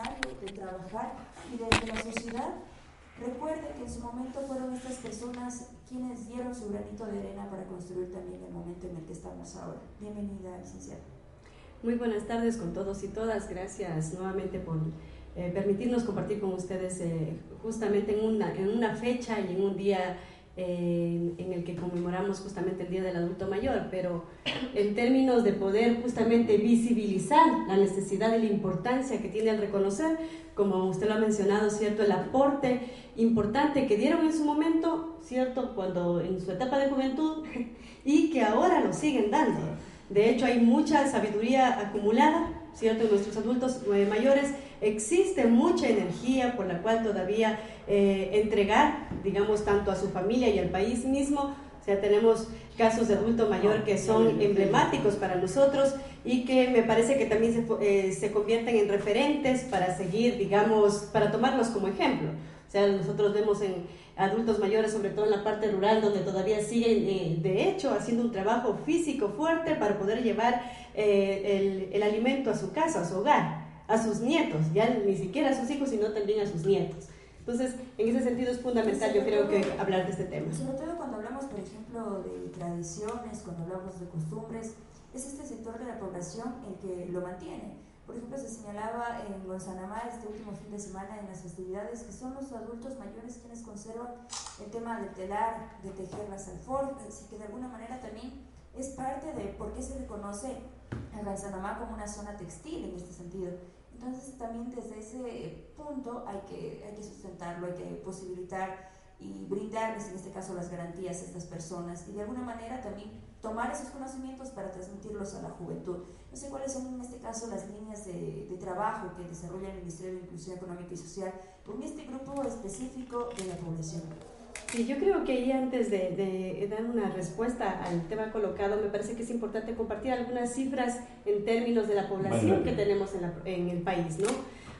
necesario de trabajar y desde la sociedad. Recuerde que en su momento fueron estas personas quienes dieron su granito de arena para construir también el momento en el que estamos ahora. Bienvenida, licenciada. Muy buenas tardes con todos y todas. Gracias nuevamente por eh, permitirnos compartir con ustedes eh, justamente en una, en una fecha y en un día eh, en el que conmemoramos justamente el Día del Adulto Mayor, pero en términos de poder justamente visibilizar la necesidad y la importancia que tiene el reconocer, como usted lo ha mencionado, ¿cierto? El aporte importante que dieron en su momento, ¿cierto? Cuando en su etapa de juventud y que ahora lo siguen dando. De hecho, hay mucha sabiduría acumulada, ¿cierto? En nuestros adultos eh, mayores existe mucha energía por la cual todavía eh, entregar, digamos, tanto a su familia y al país mismo. O sea, tenemos casos de adulto mayor que son emblemáticos para nosotros y que me parece que también se, eh, se convierten en referentes para seguir, digamos, para tomarlos como ejemplo. O sea, nosotros vemos en adultos mayores, sobre todo en la parte rural, donde todavía siguen, eh, de hecho, haciendo un trabajo físico fuerte para poder llevar eh, el, el, alimento a su casa, a su hogar, a sus nietos, ya ni siquiera a sus hijos, sino también a sus nietos. Entonces, en ese sentido es fundamental, yo creo que hablar de este tema. Sobre todo cuando hablamos, por ejemplo, de tradiciones, cuando hablamos de costumbres, es este sector de la población el que lo mantiene. Por ejemplo, se señalaba en Gonzanamá este último fin de semana en las festividades que son los adultos mayores quienes conservan el tema de telar, de tejer las alforjas y que de alguna manera también es parte de por qué se reconoce a Gonzanamá como una zona textil en este sentido. Entonces también desde ese punto hay que, hay que sustentarlo, hay que posibilitar y brindarles en este caso las garantías a estas personas y de alguna manera también tomar esos conocimientos para transmitirlos a la juventud. No sé cuáles son en este caso las líneas de, de trabajo que desarrolla el Ministerio de Inclusión Económica y Social con este grupo específico de la población. Sí, yo creo que ahí antes de, de, dar una respuesta al tema colocado, me parece que es importante compartir algunas cifras en términos de la población que tenemos en, la, en el país, ¿no?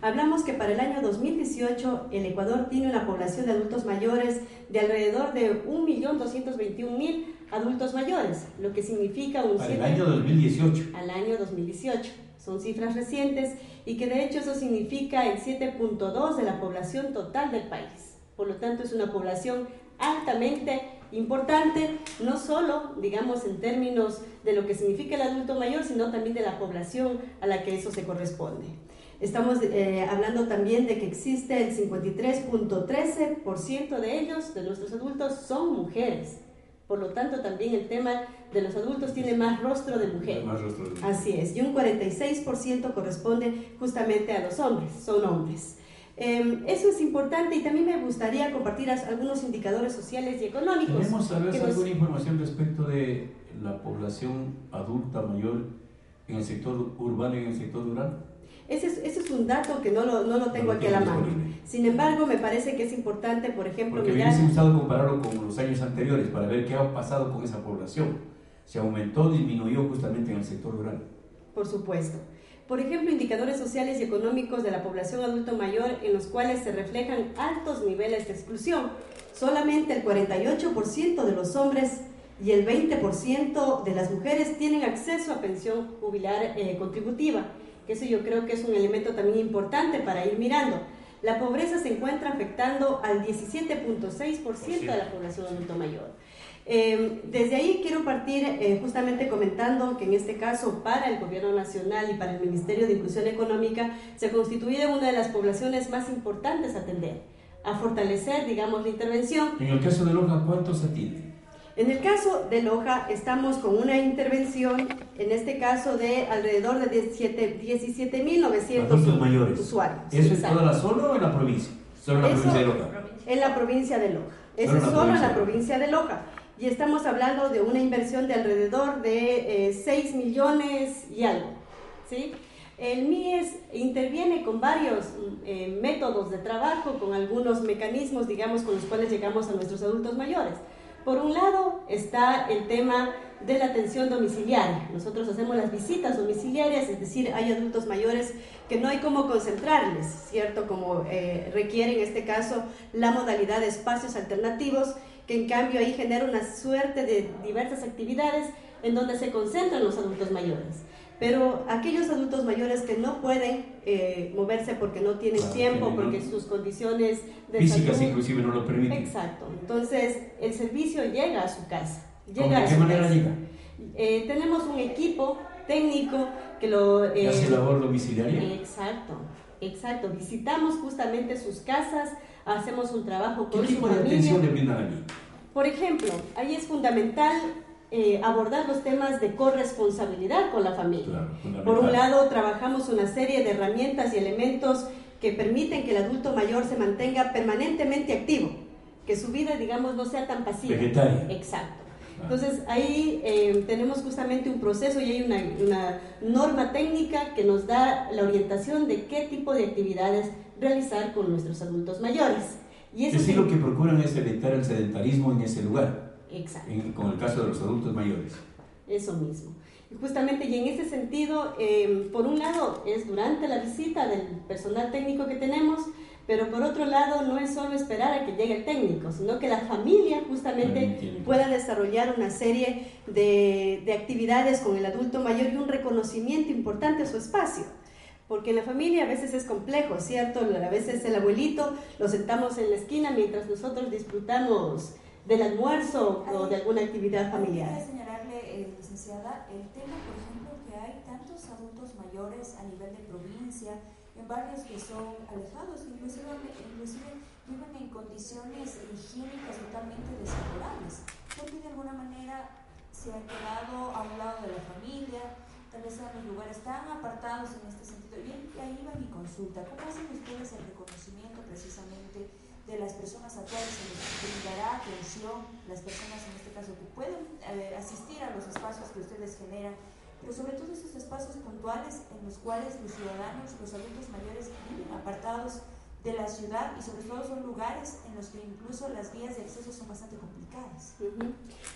Hablamos que para el año 2018 el Ecuador tiene una población de adultos mayores de alrededor de 1.221.000 adultos mayores, lo que significa un... Para el año 2018. Al año 2018. Son cifras recientes y que de hecho eso significa el 7.2 de la población total del país. Por lo tanto es una población altamente importante, no solo, digamos, en términos de lo que significa el adulto mayor, sino también de la población a la que eso se corresponde. Estamos eh, hablando también de que existe el 53.13% de ellos, de nuestros adultos, son mujeres. Por lo tanto, también el tema de los adultos tiene más rostro de mujer. Más rostro de mujer. Así es. Y un 46% corresponde justamente a los hombres, son hombres. Eh, eso es importante y también me gustaría compartir algunos indicadores sociales y económicos. ¿Tenemos tal vez alguna nos... información respecto de la población adulta mayor en el sector urbano y en el sector rural? Ese es, ese es un dato que no lo, no lo tengo no aquí a la mano. Sin embargo, me parece que es importante, por ejemplo, Porque mirar... me hubiese gustado compararlo con los años anteriores para ver qué ha pasado con esa población. ¿Se aumentó o disminuyó justamente en el sector rural? Por supuesto. Por ejemplo, indicadores sociales y económicos de la población adulto mayor en los cuales se reflejan altos niveles de exclusión. Solamente el 48% de los hombres y el 20% de las mujeres tienen acceso a pensión jubilar eh, contributiva. Eso yo creo que es un elemento también importante para ir mirando. La pobreza se encuentra afectando al 17.6% de la población adulto mayor. Eh, desde ahí quiero partir eh, justamente comentando que en este caso para el Gobierno Nacional y para el Ministerio de Inclusión Económica se constituye una de las poblaciones más importantes a atender, a fortalecer, digamos, la intervención. En el caso de Loja, ¿cuántos atiende? En el caso de Loja estamos con una intervención, en este caso de alrededor de 17.900 usuarios. ¿Eso es toda la zona o en la provincia? Solo en la Eso, provincia de Loja. En la provincia de Loja. Eso es solo en la provincia de Loja. Y estamos hablando de una inversión de alrededor de eh, 6 millones y algo. ¿sí? El MIES interviene con varios eh, métodos de trabajo, con algunos mecanismos, digamos, con los cuales llegamos a nuestros adultos mayores. Por un lado está el tema de la atención domiciliaria. Nosotros hacemos las visitas domiciliarias, es decir, hay adultos mayores que no hay cómo concentrarles, ¿cierto? Como eh, requiere en este caso la modalidad de espacios alternativos, que en cambio ahí genera una suerte de diversas actividades en donde se concentran los adultos mayores. Pero aquellos adultos mayores que no pueden eh, moverse porque no tienen tiempo, porque sus condiciones de físicas inclusive no lo permiten. Exacto. Entonces, el servicio llega a su casa. Llega ¿De qué manera llega? Eh, tenemos un equipo técnico que lo... Eh, ¿Hace labor domiciliaria? Exacto, exacto. Visitamos justamente sus casas, hacemos un trabajo con ¿Qué tipo de atención le brindan allí? Por ejemplo, ahí es fundamental eh, abordar los temas de corresponsabilidad con la familia. Por un lado, trabajamos una serie de herramientas y elementos que permiten que el adulto mayor se mantenga permanentemente activo, que su vida, digamos, no sea tan pasiva. Vegetaria. Exacto. Ah. Entonces ahí eh, tenemos justamente un proceso y hay una, una, norma técnica que nos da la orientación de qué tipo de actividades realizar con nuestros adultos mayores. Y es decir, lo que procuran es evitar el sedentarismo en ese lugar. Exacto. con el caso de los adultos mayores. Eso mismo. Justamente, y en ese sentido, em, por un lado, es durante la visita del personal técnico que tenemos, pero por otro lado, no es solo esperar a que llegue el técnico, sino que la familia justamente pueda desarrollar una serie de, de actividades con el adulto mayor y un reconocimiento importante a su espacio porque en la familia a veces es complejo, ¿cierto? A veces el abuelito lo sentamos en la esquina mientras nosotros disfrutamos del almuerzo o de alguna actividad familiar. Quiero señalarle, eh, licenciada, el tema, por ejemplo, que hay tantos adultos mayores a nivel de provincia, en barrios que son alejados, inclusive, inclusive viven en condiciones higiénicas totalmente desfavorables, porque de alguna manera se han quedado a un lado de la familia, tal vez en los lugares tan apartados en este sentido. Y ahí va mi consulta, ¿cómo hacen ustedes el reconocimiento precisamente de las personas actuales en los que brindará atención, las personas en este caso que pueden eh, asistir a los espacios que ustedes generan, pero sobre todo esos espacios puntuales en los cuales los ciudadanos, los adultos mayores viven apartados de la ciudad y sobre todo son lugares en los que incluso las vías de acceso son bastante complicadas.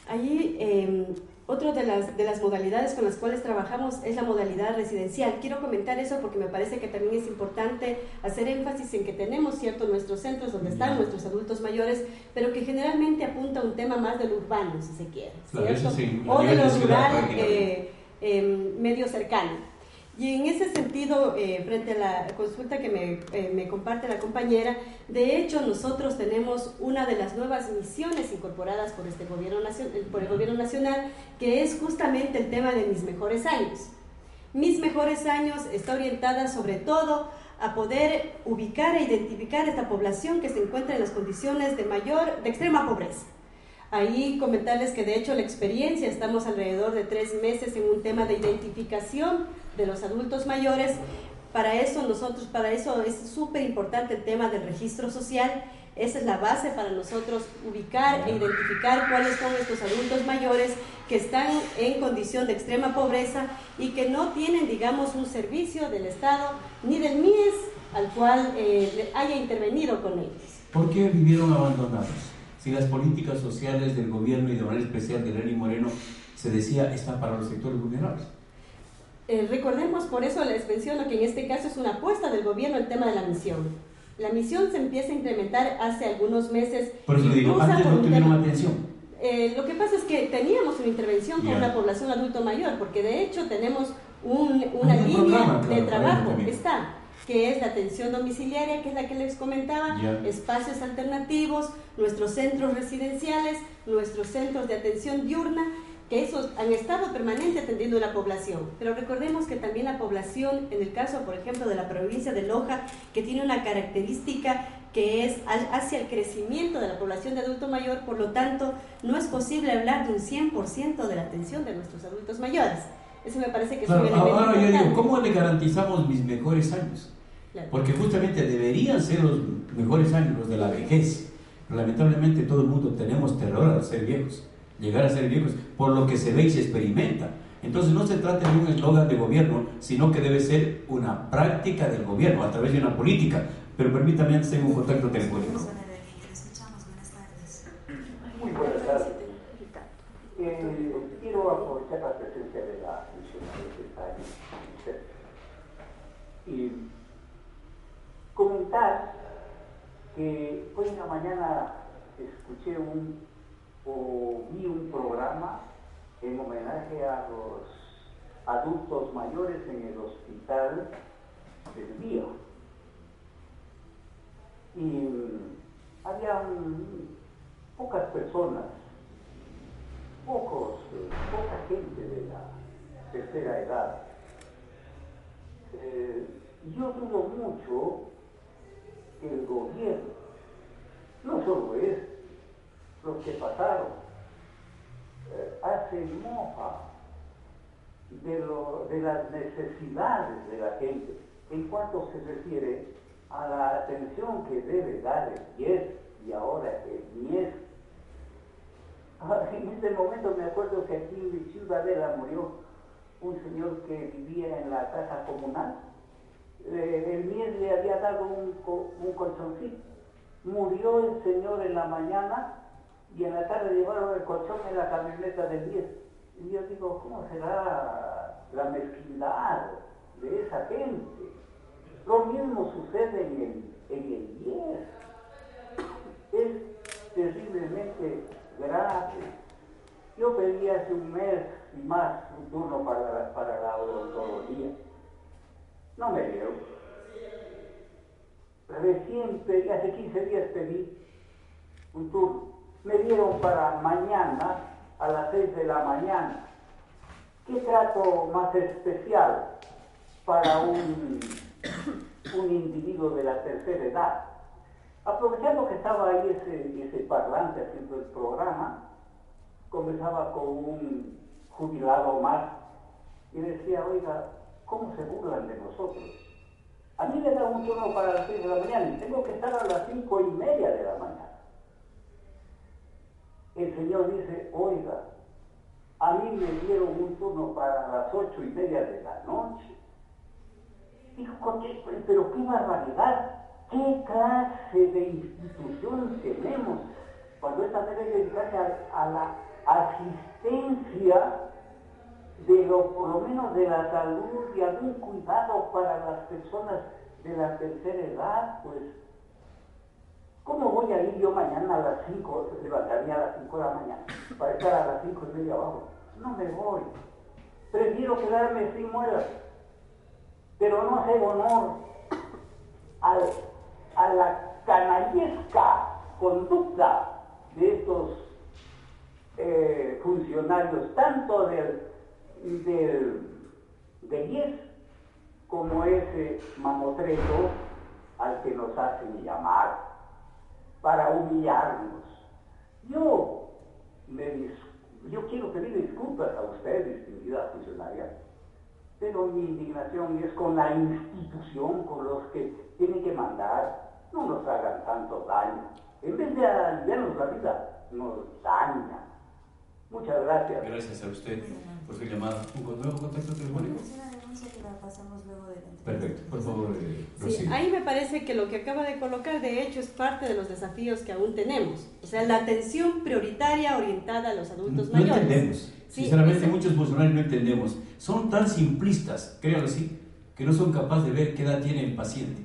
Allí, eh, otra de las, de las modalidades con las cuales trabajamos es la modalidad residencial. Quiero comentar eso porque me parece que también es importante hacer énfasis en que tenemos, cierto, nuestros centros donde están nuestros adultos mayores, pero que generalmente apunta a un tema más del urbano, si se quiere, ¿cierto? o de lo rural eh, eh, medio cercano. Y en ese sentido, eh, frente a la consulta que me, eh, me, comparte la compañera, de hecho nosotros tenemos una de las nuevas misiones incorporadas por, este gobierno por el gobierno nacional, que es justamente el tema de mis mejores años. Mis mejores años está orientada sobre todo a poder ubicar e identificar esta población que se encuentra en las condiciones de mayor, de extrema pobreza. Ahí comentarles que de hecho la experiencia, estamos alrededor de tres meses en un tema de identificación de los adultos mayores. Para eso nosotros, para eso es súper importante el tema del registro social. Esa es la base para nosotros ubicar e identificar cuáles son estos adultos mayores que están en condición de extrema pobreza y que no tienen, digamos, un servicio del Estado ni del MIES al cual eh, haya intervenido con ellos. ¿Por qué vivieron abandonados? Si las políticas sociales del gobierno y de manera especial de Lenny Moreno se decía están para los sectores vulnerables. Eh, recordemos, por eso les menciono que en este caso es una apuesta del gobierno el tema de la misión. La misión se empieza a implementar hace algunos meses. Por eso digo, antes no tuvieron atención. Eh, lo que pasa es que teníamos una intervención con la población adulto mayor, porque de hecho tenemos una línea de trabajo, está, que es la atención domiciliaria, que es la que les comentaba, espacios alternativos, nuestros centros residenciales, nuestros centros de atención diurna, que esos han estado permanente atendiendo a la población. Pero recordemos que también la población, en el caso, por ejemplo, de la provincia de Loja, que tiene una característica que es hacia el crecimiento de la población de adulto mayor, por lo tanto, no es posible hablar de un 100% de la atención de nuestros adultos mayores. Eso me parece que es un elemento Ahora yo digo, ¿cómo le garantizamos mis mejores años? Porque justamente deberían ser los mejores años, los de la vejez. lamentablemente todo el mundo tenemos terror al ser viejos llegar a ser viejos, por lo que se ve y se experimenta Entonces no se trata de un eslogan de gobierno, sino que debe ser una práctica del gobierno a través de una política. Pero permítame antes tengo un contacto telefónico. Muy buenas tardes. Eh, quiero aprovechar la presencia de la funcionaria que está y comentar que hoy en la mañana escuché un o vi un programa en homenaje a los adultos mayores en el hospital del día. Y había pocas personas, pocos, poca gente de la tercera edad. Eh, yo dudo mucho que el gobierno, no solo es lo que pasaron, eh, hace mofa de, de las necesidades de la gente en cuanto se refiere a la atención que debe dar el IES y ahora el. Ah, en este momento me acuerdo que aquí en Ciudadela murió un señor que vivía en la casa comunal. Eh, el MIES le había dado un, un colchoncito. Murió el señor en la mañana y en la tarde llevaron el colchón en la camioneta del 10. Y yo digo, ¿cómo será la mezquindad de esa gente? Lo mismo sucede en el, en el 10. Es terriblemente grave. Yo pedí hace un mes y más un turno para, para la odontología. No me dieron. Recién pedí, hace 15 días pedí un turno me dieron para mañana a las 6 de la mañana. ¿Qué trato más especial para un, un individuo de la tercera edad? Aprovechando que estaba ahí ese, ese parlante haciendo el programa, conversaba con un jubilado más y decía, oiga, ¿cómo se burlan de nosotros? A mí me da un turno para las 6 de la mañana y tengo que estar a las cinco y media de la mañana el Señor dice, oiga, a mí me dieron un turno para las ocho y media de la noche. Dijo, pero qué barbaridad, qué clase de institución tenemos cuando esta debe dedicarse a, a, la asistencia de lo, por lo menos de la salud y algún cuidado para las personas de la tercera edad, pues ¿Cómo voy a ir yo mañana a las 5, levantarme a las 5 de la mañana, para estar a las 5 y media abajo? No me voy. Prefiero quedarme sin muelas. Pero no hacer honor a la canallesca conducta de estos eh, funcionarios, tanto del, del, del como ese mamotreto al que nos hacen llamar para humillarnos. Yo, me, yo quiero pedir disculpas a usted, distinguida funcionaria, pero mi indignación es con la institución, con los que tienen que mandar, no nos hagan tanto daño. En vez de aliviarnos la vida, nos dañan. Muchas gracias. Gracias a usted por su llamada. ¿Un nuevo contacto telefónico? Perfecto, por favor, eh, ahí me parece que lo que acaba de colocar, de hecho, es parte de los desafíos que aún tenemos. O sea, la atención prioritaria orientada a los adultos mayores. No entendemos. Sinceramente, muchos funcionarios no entendemos. Son tan simplistas, créanlo así, que no son capaces de ver qué edad tiene el paciente.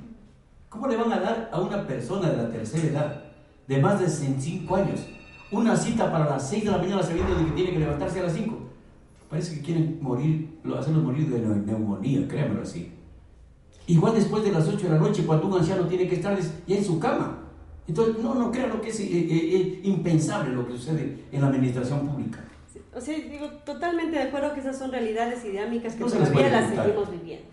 ¿Cómo le van a dar a una persona de la tercera edad, de más de 65 años, una cita para las 6 de la mañana sabiendo de que tiene que levantarse a las 5? Parece que quieren morir, hacerlos morir de neumonía, créanmelo así. Igual después de las 8 de la noche, cuando un anciano tiene que estar ya en su cama. Entonces, no, no crean lo que es eh, eh, eh, impensable lo que sucede en la administración pública. O sea, digo, totalmente de acuerdo que esas son realidades y dinámicas que todavía las seguimos viviendo.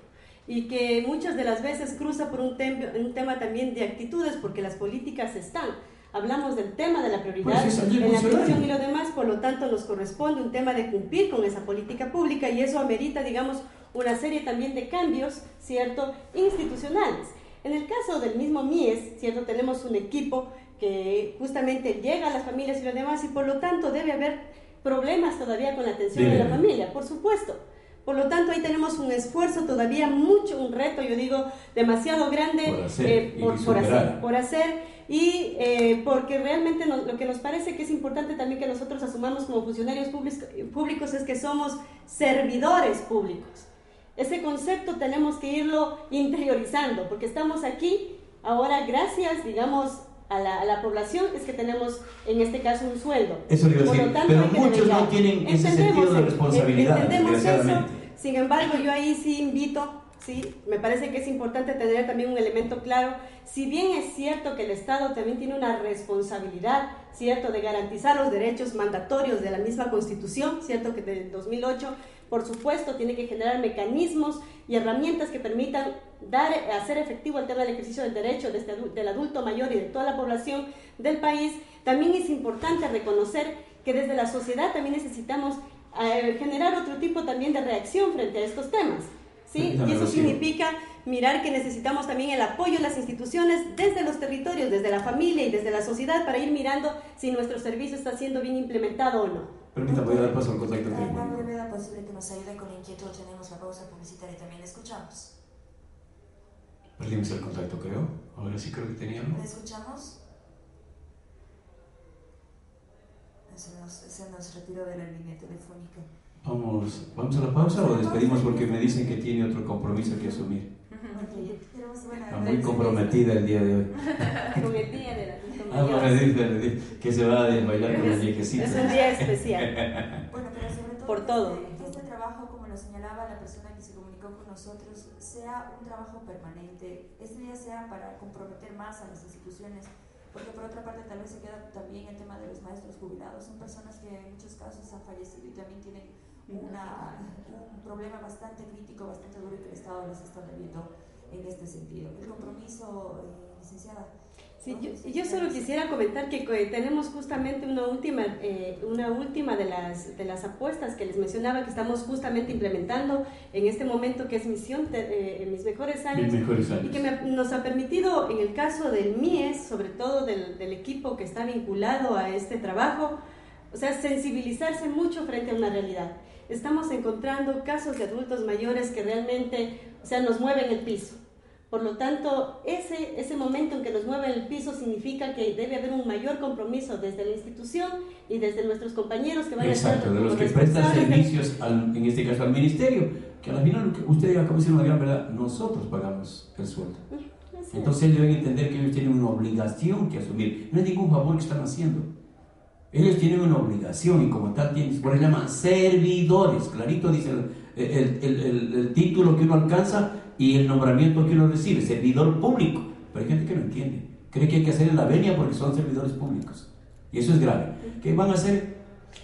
Y que muchas de las veces cruza por un, un tema también de actitudes, porque las políticas están hablamos del tema de la prioridad pues en la atención y lo demás, por lo tanto nos corresponde un tema de cumplir con esa política pública y eso amerita, digamos, una serie también de cambios, ¿cierto?, institucionales. En el caso del mismo MIES, ¿cierto?, tenemos un equipo que justamente llega a las familias y lo demás y por lo tanto debe haber problemas todavía con la atención de la familia, por supuesto. Por lo tanto, ahí tenemos un esfuerzo todavía mucho, un reto, yo digo, demasiado grande por hacer, eh, por, hacer, por hacer y eh, porque realmente lo que nos parece que es importante también que nosotros asumamos como funcionarios públicos es que somos servidores públicos. Ese concepto tenemos que irlo interiorizando, porque estamos aquí ahora gracias, digamos, a la, a la, población es que tenemos en este caso un sueldo. Eso digo decir, pero muchos no tienen ese sentido de responsabilidad. Entendemos eso, sin embargo yo ahí sí invito, sí, me parece que es importante tener también un elemento claro, si bien es cierto que el Estado también tiene una responsabilidad, cierto, de garantizar los derechos mandatorios de la misma Constitución, cierto que del 2008, por supuesto, tiene que generar mecanismos y herramientas que permitan dar, hacer efectivo el tema del ejercicio del derecho este del adulto mayor y de toda la población del país. También es importante reconocer que desde la sociedad también necesitamos eh, generar otro tipo también de reacción frente a estos temas. ¿Sí? Y eso significa mirar que necesitamos también el apoyo de las instituciones desde los territorios, desde la familia y desde la sociedad para ir mirando si nuestro servicio está siendo bien implementado o no. Permítame, voy a dar paso al contacto En la brevedad posible que nos ayude con la inquietud, tenemos la pausa publicitaria y también escuchamos. Perdimos el contacto, creo. Ahora sí creo que teníamos. ¿Le escuchamos? Se nos, se nos retiró de la línea telefónica. Vamos, ¿Vamos a la pausa o despedimos porque me dicen que tiene otro compromiso que asumir? Está muy comprometida el día de hoy. Con el día de la Ah, bueno, que se va a bailar con la viejecita. Es un día especial. bueno, pero sobre todo por todo. Que este trabajo, como lo señalaba la persona que se comunicó con nosotros, sea un trabajo permanente. Este día sea para comprometer más a las instituciones, porque por otra parte tal vez se queda también el tema de los maestros jubilados. Son personas que en muchos casos han fallecido y también tienen una, un problema bastante crítico, bastante duro y que el Estado les está debiendo en este sentido. El compromiso, eh, licenciada. Yo, solo quisiera comentar que tenemos justamente una última, eh, una última de las, de las apuestas que les mencionaba que estamos justamente implementando en este momento, que es Misión eh, en mis mejores años, y que nos ha permitido, en el caso del MIES, sobre todo del, del equipo que está vinculado a este trabajo, o sea, sensibilizarse mucho frente a una realidad. Estamos encontrando casos de adultos mayores que realmente, o sea, nos mueven el piso por lo tanto, ese, ese momento en que nos mueve el piso significa que debe haber un mayor compromiso desde la institución y desde nuestros compañeros que van Exacto, a ser de los que prestan servicios, en este caso al ministerio, que al final, usted acaba de decir una gran verdad, nosotros pagamos el sueldo. Entonces ellos deben entender que ellos tienen una obligación que asumir. No es ningún favor que están haciendo. Ellos tienen una obligación y como tal tienen, por eso llaman servidores. Clarito dice el, el, el, el título que uno alcanza y el nombramiento que uno recibe, servidor público. Pero hay gente que no entiende. Cree que hay que hacer la venia porque son servidores públicos. Y eso es grave. ¿Qué van a hacer?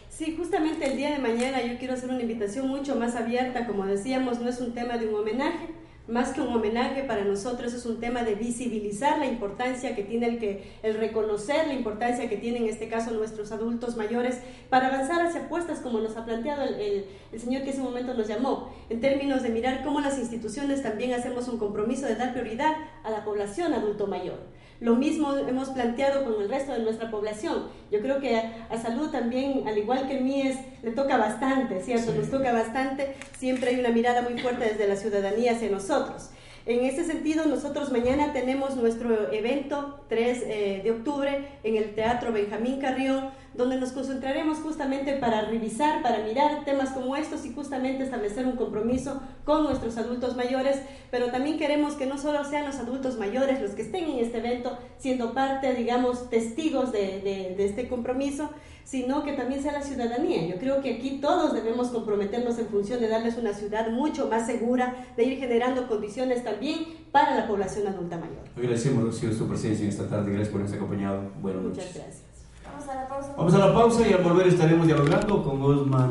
Sí, justamente el día de mañana yo quiero hacer una invitación mucho más abierta. Como decíamos, no es un tema de un homenaje, más que un homenaje para nosotros es un tema de visibilizar la importancia que tiene el, que, el reconocer la importancia que tienen en este caso nuestros adultos mayores para avanzar hacia apuestas como nos ha planteado el, el, señor que ese momento nos llamó, en términos de mirar cómo las instituciones también hacemos un compromiso de dar prioridad a la población adulto mayor. Lo mismo hemos planteado con el resto de nuestra población. Yo creo que a, salud también, al igual que el MIES, le toca bastante, ¿cierto? Nos toca bastante. Siempre hay una mirada muy fuerte desde la ciudadanía hacia nosotros. En ese sentido, nosotros mañana tenemos nuestro evento 3 eh, de octubre en el Teatro Benjamín Carrión, donde nos concentraremos justamente para revisar, para mirar temas como estos y justamente establecer un compromiso con nuestros adultos mayores, pero también queremos que no solo sean los adultos mayores los que estén en este evento siendo parte, digamos, testigos de, de este compromiso, sino que también sea la ciudadanía. Yo creo que aquí todos debemos comprometernos en función de darles una ciudad mucho más segura, de ir generando condiciones también para la población adulta mayor. Agradecemos, Rocío, su presencia en esta tarde. Gracias por habernos acompañado. Buenas Muchas gracias. Vamos a la pausa. Vamos a la pausa y al volver estaremos dialogando con Osman